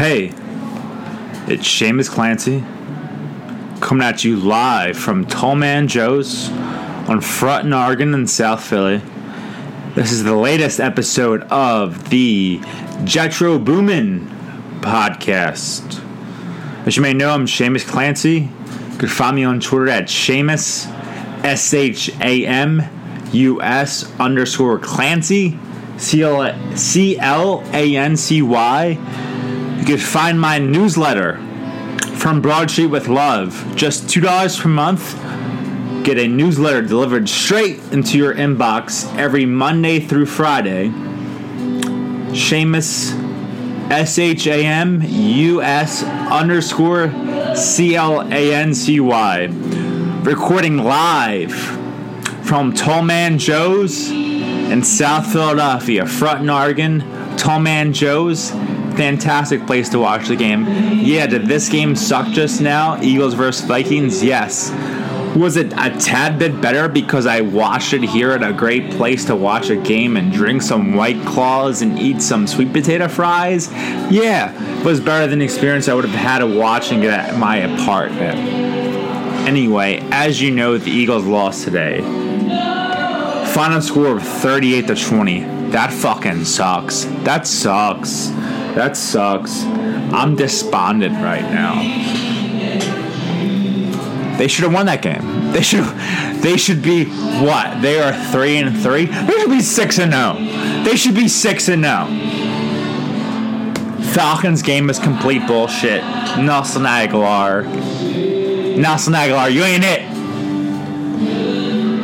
Hey, it's Seamus Clancy coming at you live from Tallman Joe's on Front and Oregon in South Philly. This is the latest episode of the Jetro Boomin podcast. As you may know, I'm Seamus Clancy. You can find me on Twitter at Seamus, S H A M U S underscore Clancy, C L A N C Y. You can find my newsletter from Broad Street with Love. Just $2 per month. Get a newsletter delivered straight into your inbox every Monday through Friday. Seamus, S H A M U S underscore C L A N C Y. Recording live from Tallman Joe's in South Philadelphia, Front and Oregon. Tallman Joe's fantastic place to watch the game. Yeah, did this game suck just now? Eagles versus Vikings? Yes. Was it a tad bit better because I watched it here at a great place to watch a game and drink some White Claws and eat some sweet potato fries? Yeah, it was better than the experience I would have had of watching it at my apartment. Anyway, as you know, the Eagles lost today. Final score of 38 to 20. That fucking sucks. That sucks. That sucks. I'm despondent right now. They should have won that game. They should. They should be what? They are three and three. They should be six and zero. They should be six and zero. Falcons game is complete bullshit. Nelson Agholor. Nelson Agholor, you ain't it.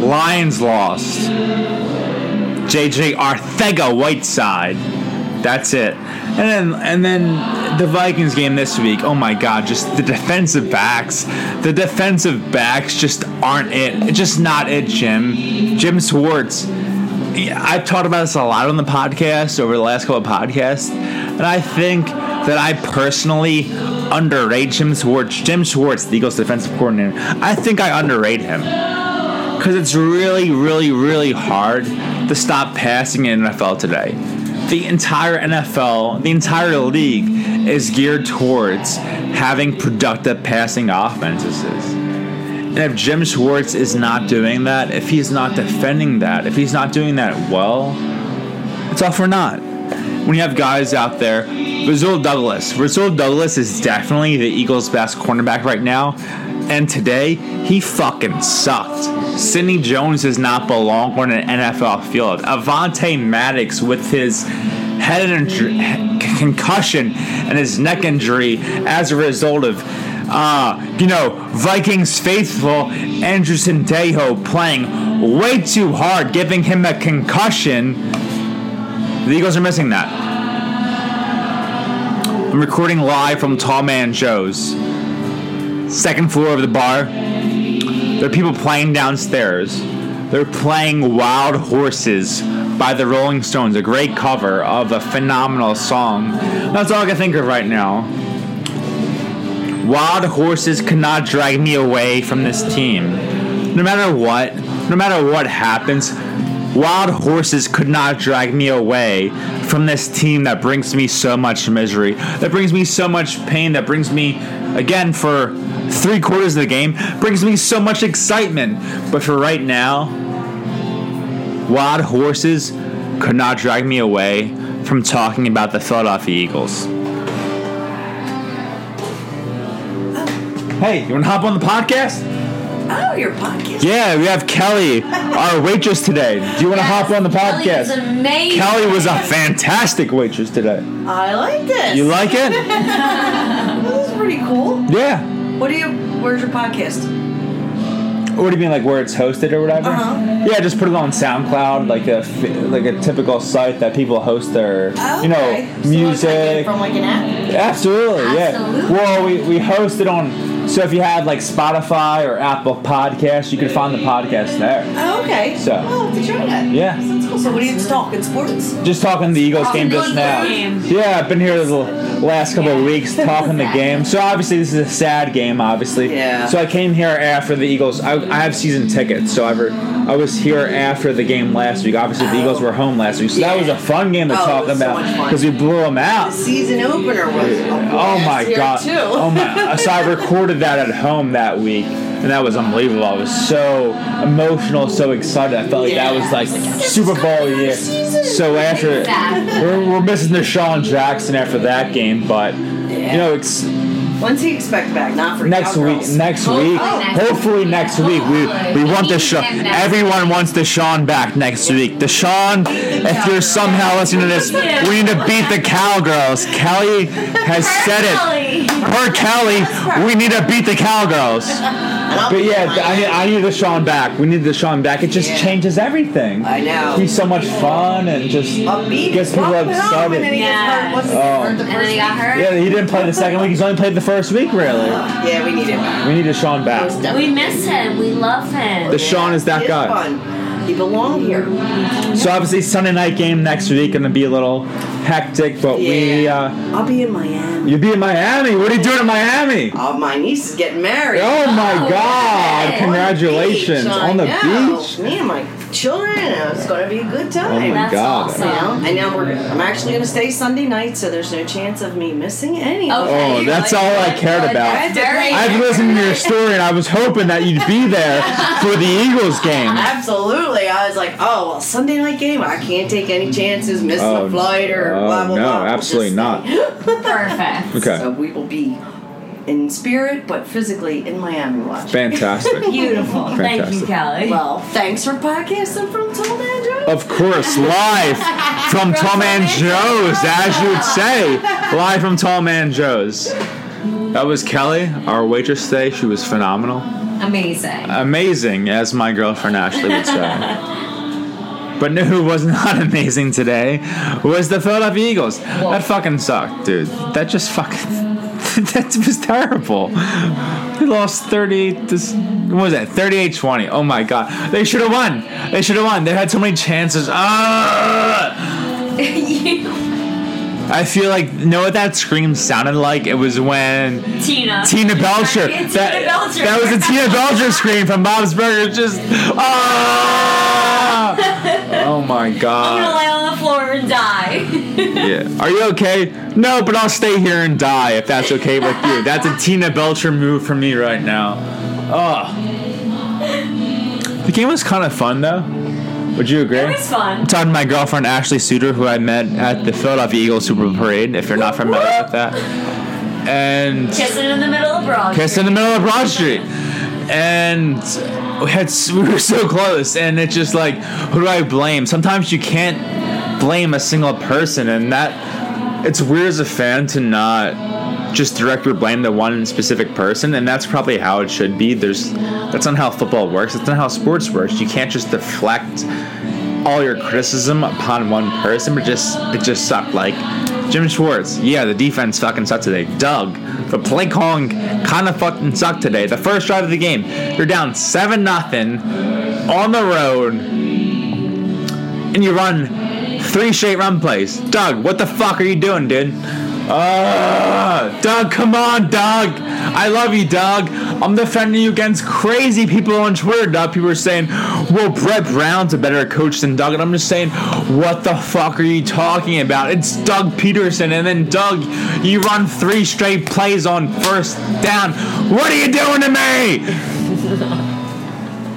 Lions lost. JJ Arcega-Whiteside. That's it. And then and then the Vikings game this week. Oh my god, just the defensive backs. The defensive backs just aren't it. Just not it, Jim. Jim Schwartz. I've talked about this a lot on the podcast over the last couple of podcasts, and I think that I personally underrate Jim Schwartz. Jim Schwartz, the Eagles defensive coordinator. I think I underrate him because it's really, really, really hard to stop passing in NFL today the entire NFL, the entire league is geared towards having productive passing offenses. And if Jim Schwartz is not doing that, if he's not defending that, if he's not doing that well, it's all for naught. When you have guys out there, Rasul Douglas. Rasul Douglas is definitely the Eagles' best cornerback right now. And today, he fucking sucked. Sidney Jones does not belong on an NFL field. Avonte Maddox with his head injury, concussion and his neck injury as a result of, uh, you know, Vikings faithful Andrew Sendejo playing way too hard, giving him a concussion. The Eagles are missing that. I'm recording live from Tall Man Joe's. Second floor of the bar. There are people playing downstairs. They're playing Wild Horses by the Rolling Stones, a great cover of a phenomenal song. That's all I can think of right now. Wild Horses cannot drag me away from this team. No matter what, no matter what happens, Wild Horses could not drag me away from this team that brings me so much misery, that brings me so much pain, that brings me, again, for three quarters of the game brings me so much excitement. But for right now, wild horses could not drag me away from talking about the Philadelphia Eagles. Hey, you want to hop on the podcast? Oh, your podcast. Yeah, we have Kelly, our waitress today. Do you want to hop on the Kelly podcast? was amazing. Kelly was a fantastic waitress today. I like this. You like it? This is pretty cool. Yeah. What do you? Where's your podcast? What do you mean, like where it's hosted or whatever? Uh-huh. Yeah, just put it on SoundCloud, like a like a typical site that people host their, Oh, you know, okay. So like music. from like an app. Absolutely, yeah. Absolutely. Well, we, we host it on. So if you have like Spotify or Apple Podcasts, you can find the podcast there. Oh, okay. So- Oh, to try that. Yeah. That's cool. So what are you talking sports? Just talking the Eagles Talking game just now. game. Yeah, I've been here the last couple of weeks talking the game. So obviously this is a sad game, obviously. Yeah. So I came here after the Eagles. I, I have season tickets, so I've I was here after the game last week. Obviously, the Eagles were home last week, so that was a fun game to Oh, talk about much fun. because we blew them out. The season opener was. a Oh my here, god! Too. Oh my! So I recorded that at home that week, and that was unbelievable. I was so emotional, so excited. I felt like that was like Super Bowl year. So after Exactly. we're, we're missing DeSean Jackson after that game, but you know, it's When's he expect back? Not for next week. Next week, oh. next hopefully next week. We we want the need DeSean. him next Everyone wants the DeSean back next week. The DeSean, if you're somehow listening to this, we need to beat the Cowgirls. Kelly has said it. Per Kelly, we need to beat the Cowgirls. And I'll But yeah, I need, it. I need DeSean back. We need DeSean back. It just Yeah. changes everything. I know. He's so much fun and just Upbeat. gets people Bump it up, And then excited. he gets Yeah. hurt. Oh. the And then he got hurt. Yeah, he didn't play the second week. He's only played the first week, really. Yeah, we need him back. We need DeSean back. We miss him. We love him. DeSean is that He guy. Fun. He belonged here. So obviously Sunday night game next week gonna be a little hectic, but we uh, I'll be in Miami. you'll be in Miami. What are you doing in Miami? Oh, my niece is getting married. Oh my Oh, God! yay. Congratulations I on the beach. Me and my children. It's going to be a good time. Oh my That's God. awesome. You know, and now we're. I'm actually going to stay Sunday night, so there's no chance of me missing any. of it. Oh, that's all I cared about. I've listened to your story and I was hoping that you'd be there for the Eagles game. Absolutely. I was like, oh, well, Sunday night game. I can't take any chances missing Oh, a flight or oh, blah, blah, no, blah. We'll absolutely not. Perfect. Okay. So we will be in spirit, but physically in Miami watching. Fantastic. Beautiful. Thank you, Kelly. Well, thanks for podcasting from Tom and Joe. Of course, live from Tom and Joe's, as you would say. Live from Tom and Joe's. That was Kelly, our waitress today. She was phenomenal. Amazing. Amazing, as my girlfriend Ashley would say. But no, who was not amazing today was the Philadelphia Eagles. That fucking sucked, dude. That just fucking. that was terrible. We lost 30. This, what was that? 38 20. Oh my god. They should have won. They should have won. They had so many chances. Ah! I feel like, know what that scream sounded like? It was when Tina. Tina Belcher. Tina that, Belcher. that was a Tina Belcher scream from Bob's Burgers. Just ah! Oh my god. I'm gonna lay on the floor and die. Yeah. Are you okay? No, but I'll stay here and die if that's okay with you. That's a Tina Belcher move for me right now. Oh. The game was kind of fun though. Would you agree? it was fun. I'm talking to my girlfriend Ashley Suter, who I met at the Philadelphia Eagles Super Bowl Parade. If you're not familiar with that, and Kissing in the middle of Broad Kiss in the middle of Broad Street. And we had we were so close, and it's just like, who do I blame? Sometimes you can't blame a single person, and that it's weird as a fan to not just direct your blame to one specific person, and that's probably how it should be. There's that's not how football works. That's not how sports works. You can't just deflect all your criticism upon one person, but just it just sucked. Like Jim Schwartz, yeah, the defense fucking sucked today. Doug, the play calling kind of fucking sucked today. The first drive of the game, you're down seven nothing on the road, and you run three straight run plays. Doug, what the fuck are you doing, dude? Uh, Doug, come on, Doug. I love you, Doug. I'm defending you against crazy people on Twitter, Doug. People are saying, well, Brett Brown's a better coach than Doug. And I'm just saying, what the fuck are you talking about? It's Doug Pederson. And then, Doug, you run three straight plays on first down. What are you doing to me?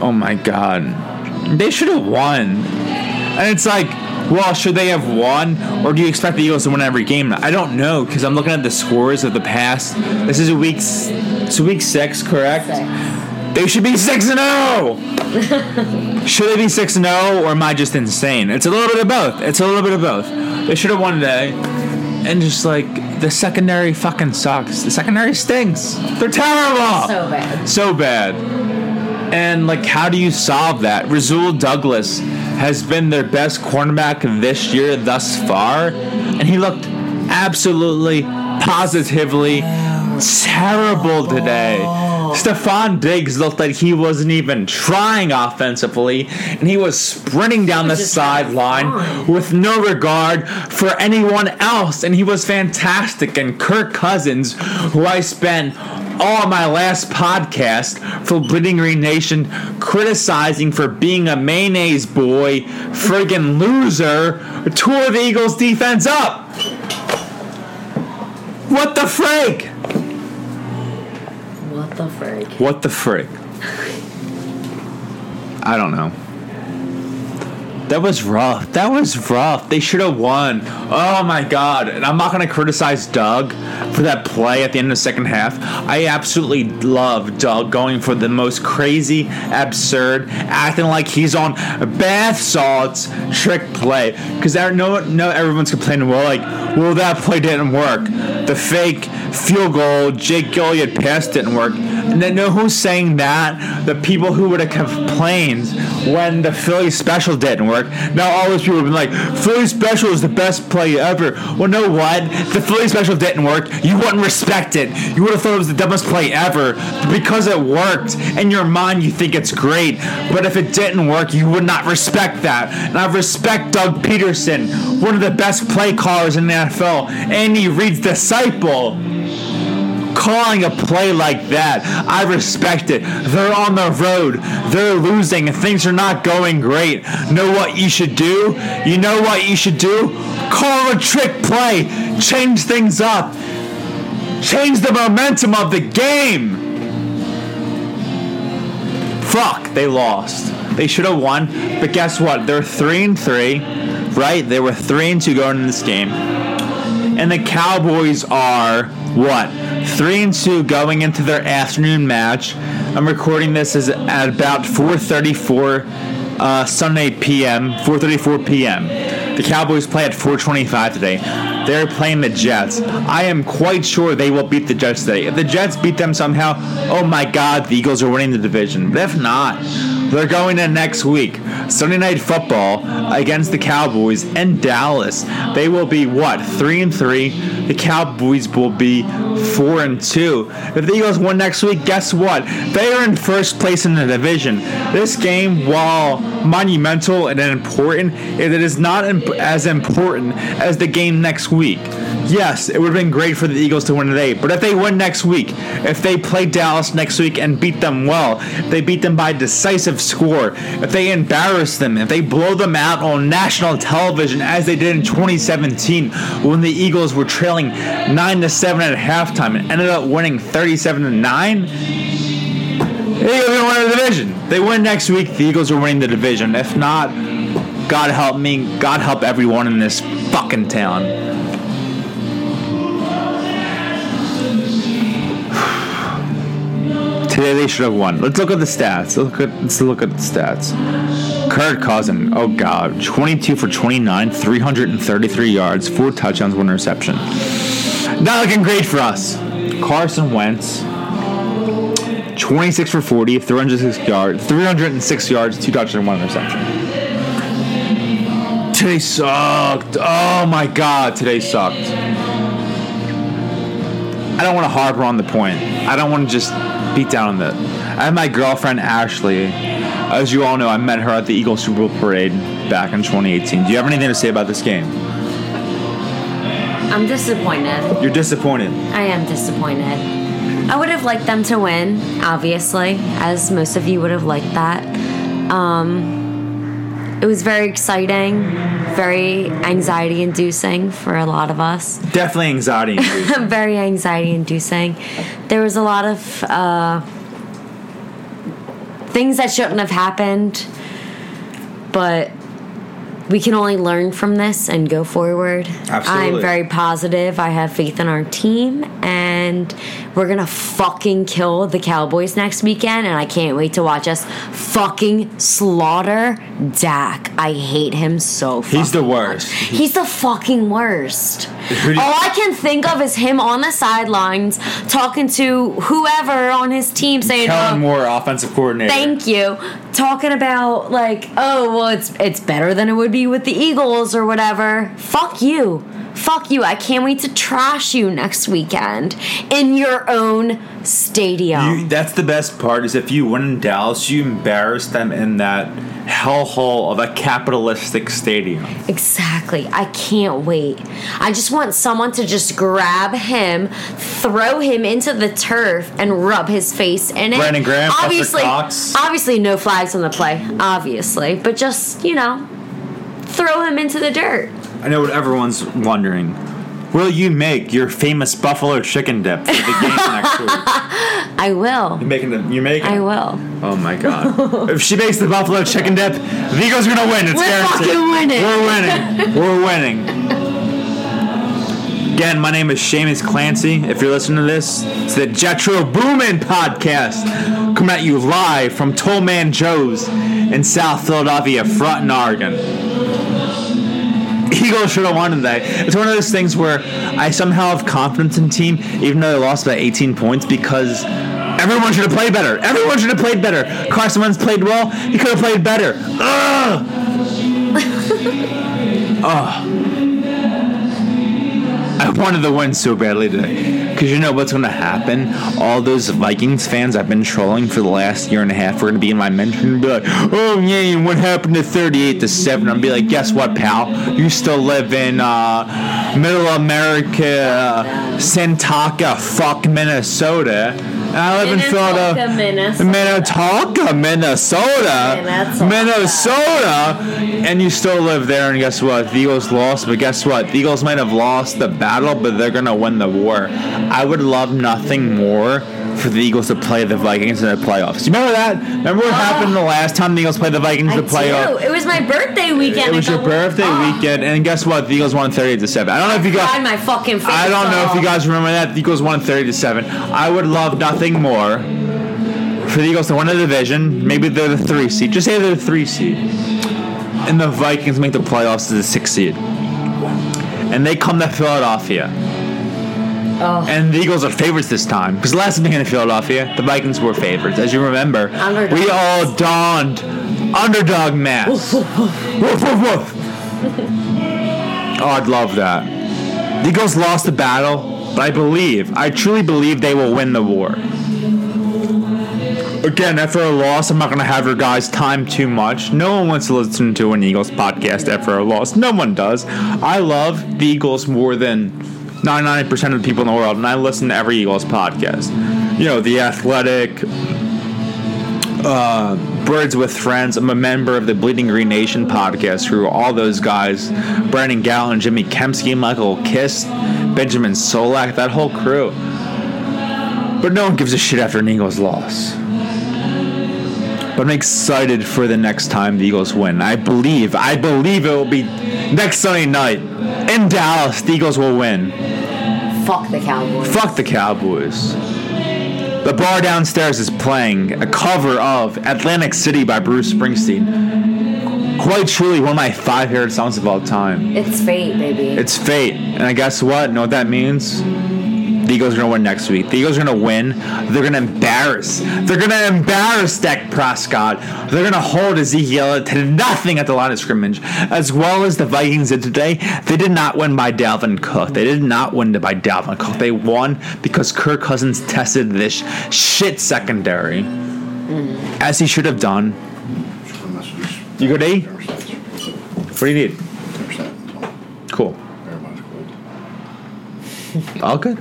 oh my God. They should have won. And it's like, well, should they have won, or do you expect the Eagles to win every game? I don't know because I'm looking at the scores of the past. This is a week, it's week six, correct? They should be six and zero. Oh! should they be six and zero, or am I just insane? It's a little bit of both. It's a little bit of both. They should have won today, and just like the secondary fucking sucks. The secondary stinks. They're terrible. So bad. So bad. And like, how do you solve that? Rasul Douglas has been their best cornerback this year thus far, and he looked absolutely, positively terrible today. Stefon Diggs looked like he wasn't even trying offensively, and he was sprinting down the sideline with no regard for anyone else, and he was fantastic. And Kirk Cousins, who I spent all my last podcast for Bleeding Green Nation criticizing for being a mayonnaise boy, friggin' loser, tore the Eagles defense up. What the frig? What the frig? What the frig? I don't know. That was rough. That was rough. They should have won. Oh my god. And I'm not going to criticize Doug for that play at the end of the second half. I absolutely love Doug going for the most crazy, absurd, acting like he's on bath salts trick play. Because no, no, everyone's complaining, well, like, well, that play didn't work. The fake field goal, Jake Gilliard pass didn't work. And then know who's saying that? The people who would have complained when the Philly special didn't work. Now all those people have been like, Philly special is the best play ever. Well, know what? The Philly special didn't work, you wouldn't respect it. You would have thought it was the dumbest play ever. Because it worked, in your mind you think it's great. But if it didn't work, you would not respect that. And I respect Doug Pederson, one of the best play callers in the NFL, Andy Reid's disciple calling a play like that. I respect it. They're on the road. They're losing. Things are not going great. Know what you should do? You know what you should do? Call a trick play. Change things up. Change the momentum of the game. Fuck, they lost. They should have won. But guess what? They're 3 and 3, right? They were 3 and 2 going into this game. And the Cowboys are what? Three and two going into their afternoon match. I'm recording this as at about 4:34 uh, Sunday p.m. 4:34 p.m. The Cowboys play at 4:25 today. They're playing the Jets. I am quite sure they will beat the Jets today. If the Jets beat them somehow, oh my God, the Eagles are winning the division. But if not, they're going in next week. Sunday night football against the Cowboys in Dallas. They will be what three and three. The Cowboys will be four and two. If the Eagles win next week, guess what? They are in first place in the division. This game, while monumental and important, it is not as important as the game next week. Yes, it would have been great for the Eagles to win today, but if they win next week, if they play Dallas next week and beat them well, they beat them by a decisive score, if they embarrass them, if they blow them out on national television as they did in 2017 when the Eagles were trailing 9 to 7 at halftime and ended up winning 37 to 9, the Eagles the division. They win next week, the Eagles are winning the division. If not, God help me, God help everyone in this fucking town. Today they should have won. Let's look at the stats. Let's look at, let's look at the stats. Kirk Cousin, oh god, 22 for 29, 333 yards, four touchdowns, one interception. Not looking great for us. Carson Wentz, 26 for 40, 306 yards, 306 yards, two touchdowns, one interception. Today sucked. Oh my god, today sucked. I don't want to harbor on the point. I don't want to just beat down on that. I have my girlfriend Ashley. As you all know, I met her at the Eagle Super Bowl parade back in 2018. Do you have anything to say about this game? I'm disappointed. You're disappointed. I am disappointed. I would have liked them to win, obviously, as most of you would have liked that. Um, it was very exciting, very anxiety inducing for a lot of us. Definitely anxiety. inducing. very anxiety inducing. There was a lot of uh, things that shouldn't have happened, but we can only learn from this and go forward. Absolutely. I'm very positive. I have faith in our team, and we're gonna fucking kill the Cowboys next weekend. And I can't wait to watch us fucking slaughter Dak. I hate him so. He's the worst. much. He's the fucking worst. Who do you- All I can think of is him on the sidelines talking to whoever on his team, saying, Kellen "Oh, Moore, offensive coordinator. Thank you. Talking about like, oh well, it's it's better than it would be with the Eagles or whatever. Fuck you. Fuck you. I can't wait to trash you next weekend in your own stadium. You, that's the best part is if you win in Dallas, you embarrass them in that hellhole of a capitalistic stadium. Exactly. I can't wait. I just want someone to just grab him, throw him into the turf, and rub his face in it. Brandon Graham, obviously, obviously, no flags on the play. Obviously, but just you know, throw him into the dirt. I know what everyone's wondering. Will you make your famous buffalo chicken dip for the game next week? I will. You're making the, you're making. I will. Oh my god! if she makes the buffalo chicken dip, Vigo's gonna win. It's We're guaranteed. fucking winning. We're winning. We're winning. Again, my name is Seamus Clancy. If you're listening to this, it's the Jetro Boomin podcast coming at you live from Tollman Joe's in South Philadelphia, Front and Oregon. Eagles should have won today. It's one of those things where I somehow have confidence in team, even though they lost by 18 points, because everyone should have played better. Everyone should have played better. Carson Wentz played well. He could have played better. Ugh. I wanted the win so badly today. Because you know what's going to happen? All those Vikings fans I've been trolling for the last year and a half are going to be in my mention and be like, oh, yeah, what happened to 38 to 7? I'll be like, guess what, pal? You still live in uh, middle America, uh, Santaka, fuck, Minnesota. I live in Philadelphia. Minnetonka, Minnesota, Minnesota. Minnesota, and you still live there. And guess what? The Eagles lost, but guess what? The Eagles might have lost the battle, but they're gonna win the war. I would love nothing more for the Eagles to play the Vikings in the playoffs. You remember that? Remember what oh. happened the last time the Eagles played the Vikings in the playoffs? It was my birthday weekend. It was your birthday Oh, weekend, and guess what? The Eagles won 38 to 7. I don't know if you guys. my fucking I don't know if you guys remember that. The Eagles won 30 to 7. I would love nothing more for the Eagles to win the division. Maybe they're the three seed. Just say they're the three seed. And the Vikings make the playoffs as the six seed. And they come to Philadelphia. Oh. And the Eagles are favorites this time. Because last came to Philadelphia, the Vikings were favorites. As you remember, Underdogs. we all donned underdog masks. woof, woof, woof. Oh, I'd love that. The Eagles lost the battle, but I believe, I truly believe they will win the war. Again, after a loss, I'm not going to have your guys time too much. No one wants to listen to an Eagles podcast after a loss. No one does. I love the Eagles more than 99% of the people in the world, and I listen to every Eagles podcast. You know, The Athletic, uh, Birds with Friends. I'm a member of the Bleeding Green Nation podcast crew. All those guys, Brandon Gowton, Jimmy Kempski, Michael Kist, Benjamin Solak, that whole crew. But no one gives a shit after an Eagles loss. But I'm excited for the next time the Eagles win. I believe, I believe it will be next Sunday night in Dallas. The Eagles will win. Fuck the Cowboys. Fuck the Cowboys. The bar downstairs is playing a cover of Atlantic City by Bruce Springsteen. Quite truly one of my five favorite songs of all time. It's fate, baby. It's fate. And I guess what? Know what that means? The Eagles are gonna win next week. The Eagles are gonna win. They're gonna embarrass. They're gonna embarrass Dak Prescott. They're gonna hold Ezekiel to nothing at the line of scrimmage. As well as the Vikings did today, they did not win by Dalvin Cook. They did not win by Dalvin Cook. They won because Kirk Cousins tested this shit secondary. Mm. As he should have done. You good, A? What do you need? Cool. All good.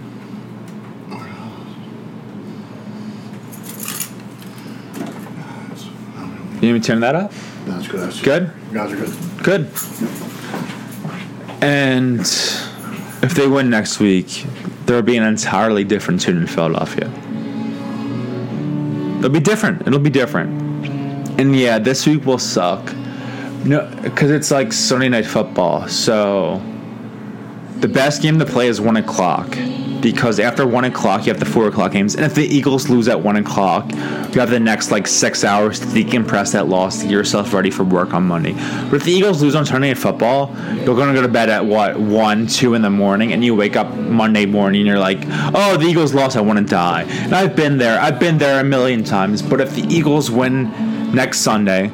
You need me to turn that up? That's good. That's Good? Guys are good. Good. And if they win next week, there'll be an entirely different tune in Philadelphia. It'll be different. It'll be different. And yeah, this week will suck. No, because it's like Sunday night football. So the best game to play is one o'clock. Because after one o'clock, you have the four o'clock games, and if the Eagles lose at one o'clock, you have the next like six hours to decompress that loss to get yourself ready for work on Monday. But if the Eagles lose on Sunday night football, you're gonna go to bed at what one, two in the morning, and you wake up Monday morning, and you're like, "Oh, the Eagles lost. I want to die." And I've been there. I've been there a million times. But if the Eagles win next Sunday,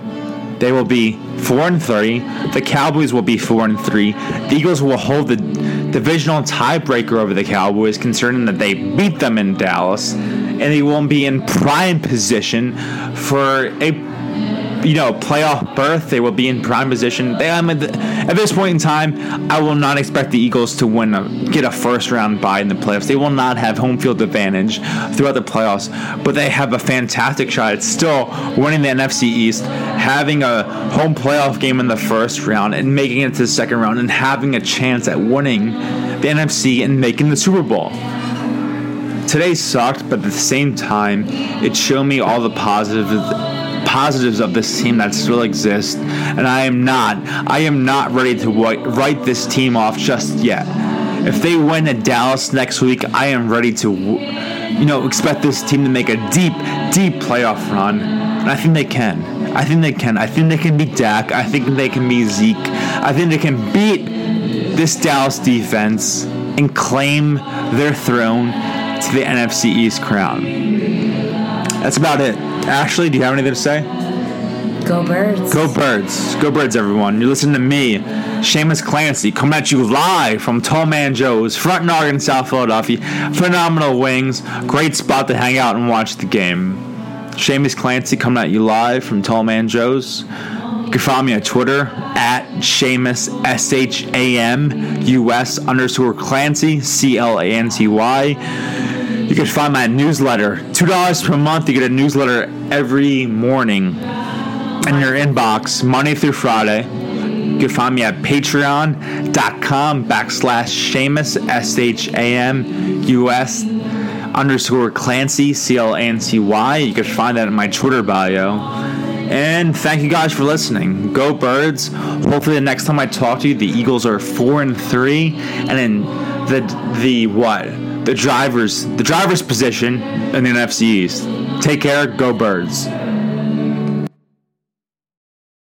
they will be four and three. The Cowboys will be four and three. The Eagles will hold the divisional tiebreaker over the Cowboys, concerning that they beat them in Dallas, and they won't be in prime position for a you know, playoff berth. They will be in prime position. They, I mean, at this point in time, I will not expect the Eagles to win, a, get a first round bye in the playoffs. They will not have home field advantage throughout the playoffs, but they have a fantastic shot at still winning the NFC East, having a home playoff game in the first round, and making it to the second round, and having a chance at winning the NFC and making the Super Bowl today sucked, but at the same time, it showed me all the positive positives of this team that still exist, and I am not. I am not ready to write this team off just yet. If they win at Dallas next week, I am ready to, you know, expect this team to make a deep, deep playoff run, and I think they can. I think they can. I think they can beat Dak. I think they can beat Zeke. I think they can beat this Dallas defense and claim their throne to the NFC East crown. That's about it. Ashley, do you have anything to say? Go birds. Go birds. Go birds, everyone. You're listening to me, Seamus Clancy, coming at you live from Tall Man Joe's, front and in South Philadelphia. Phenomenal wings. Great spot to hang out and watch the game. Seamus Clancy coming at you live from Tall Man Joe's. You can follow me on Twitter at Seamus S H A M U S underscore Clancy C L A N T Y. You can find my newsletter. $2 per month. You get a newsletter every morning in your inbox, Monday through Friday. You can find me at patreon.com backslash Seamus, S H A M U S underscore Clancy, C L A N C Y. You can find that in my Twitter bio. And thank you guys for listening. Go Birds. Hopefully the next time I talk to you, the Eagles are four and three, and then the the what? The drivers the driver's position in the NFC East. Take care, go birds.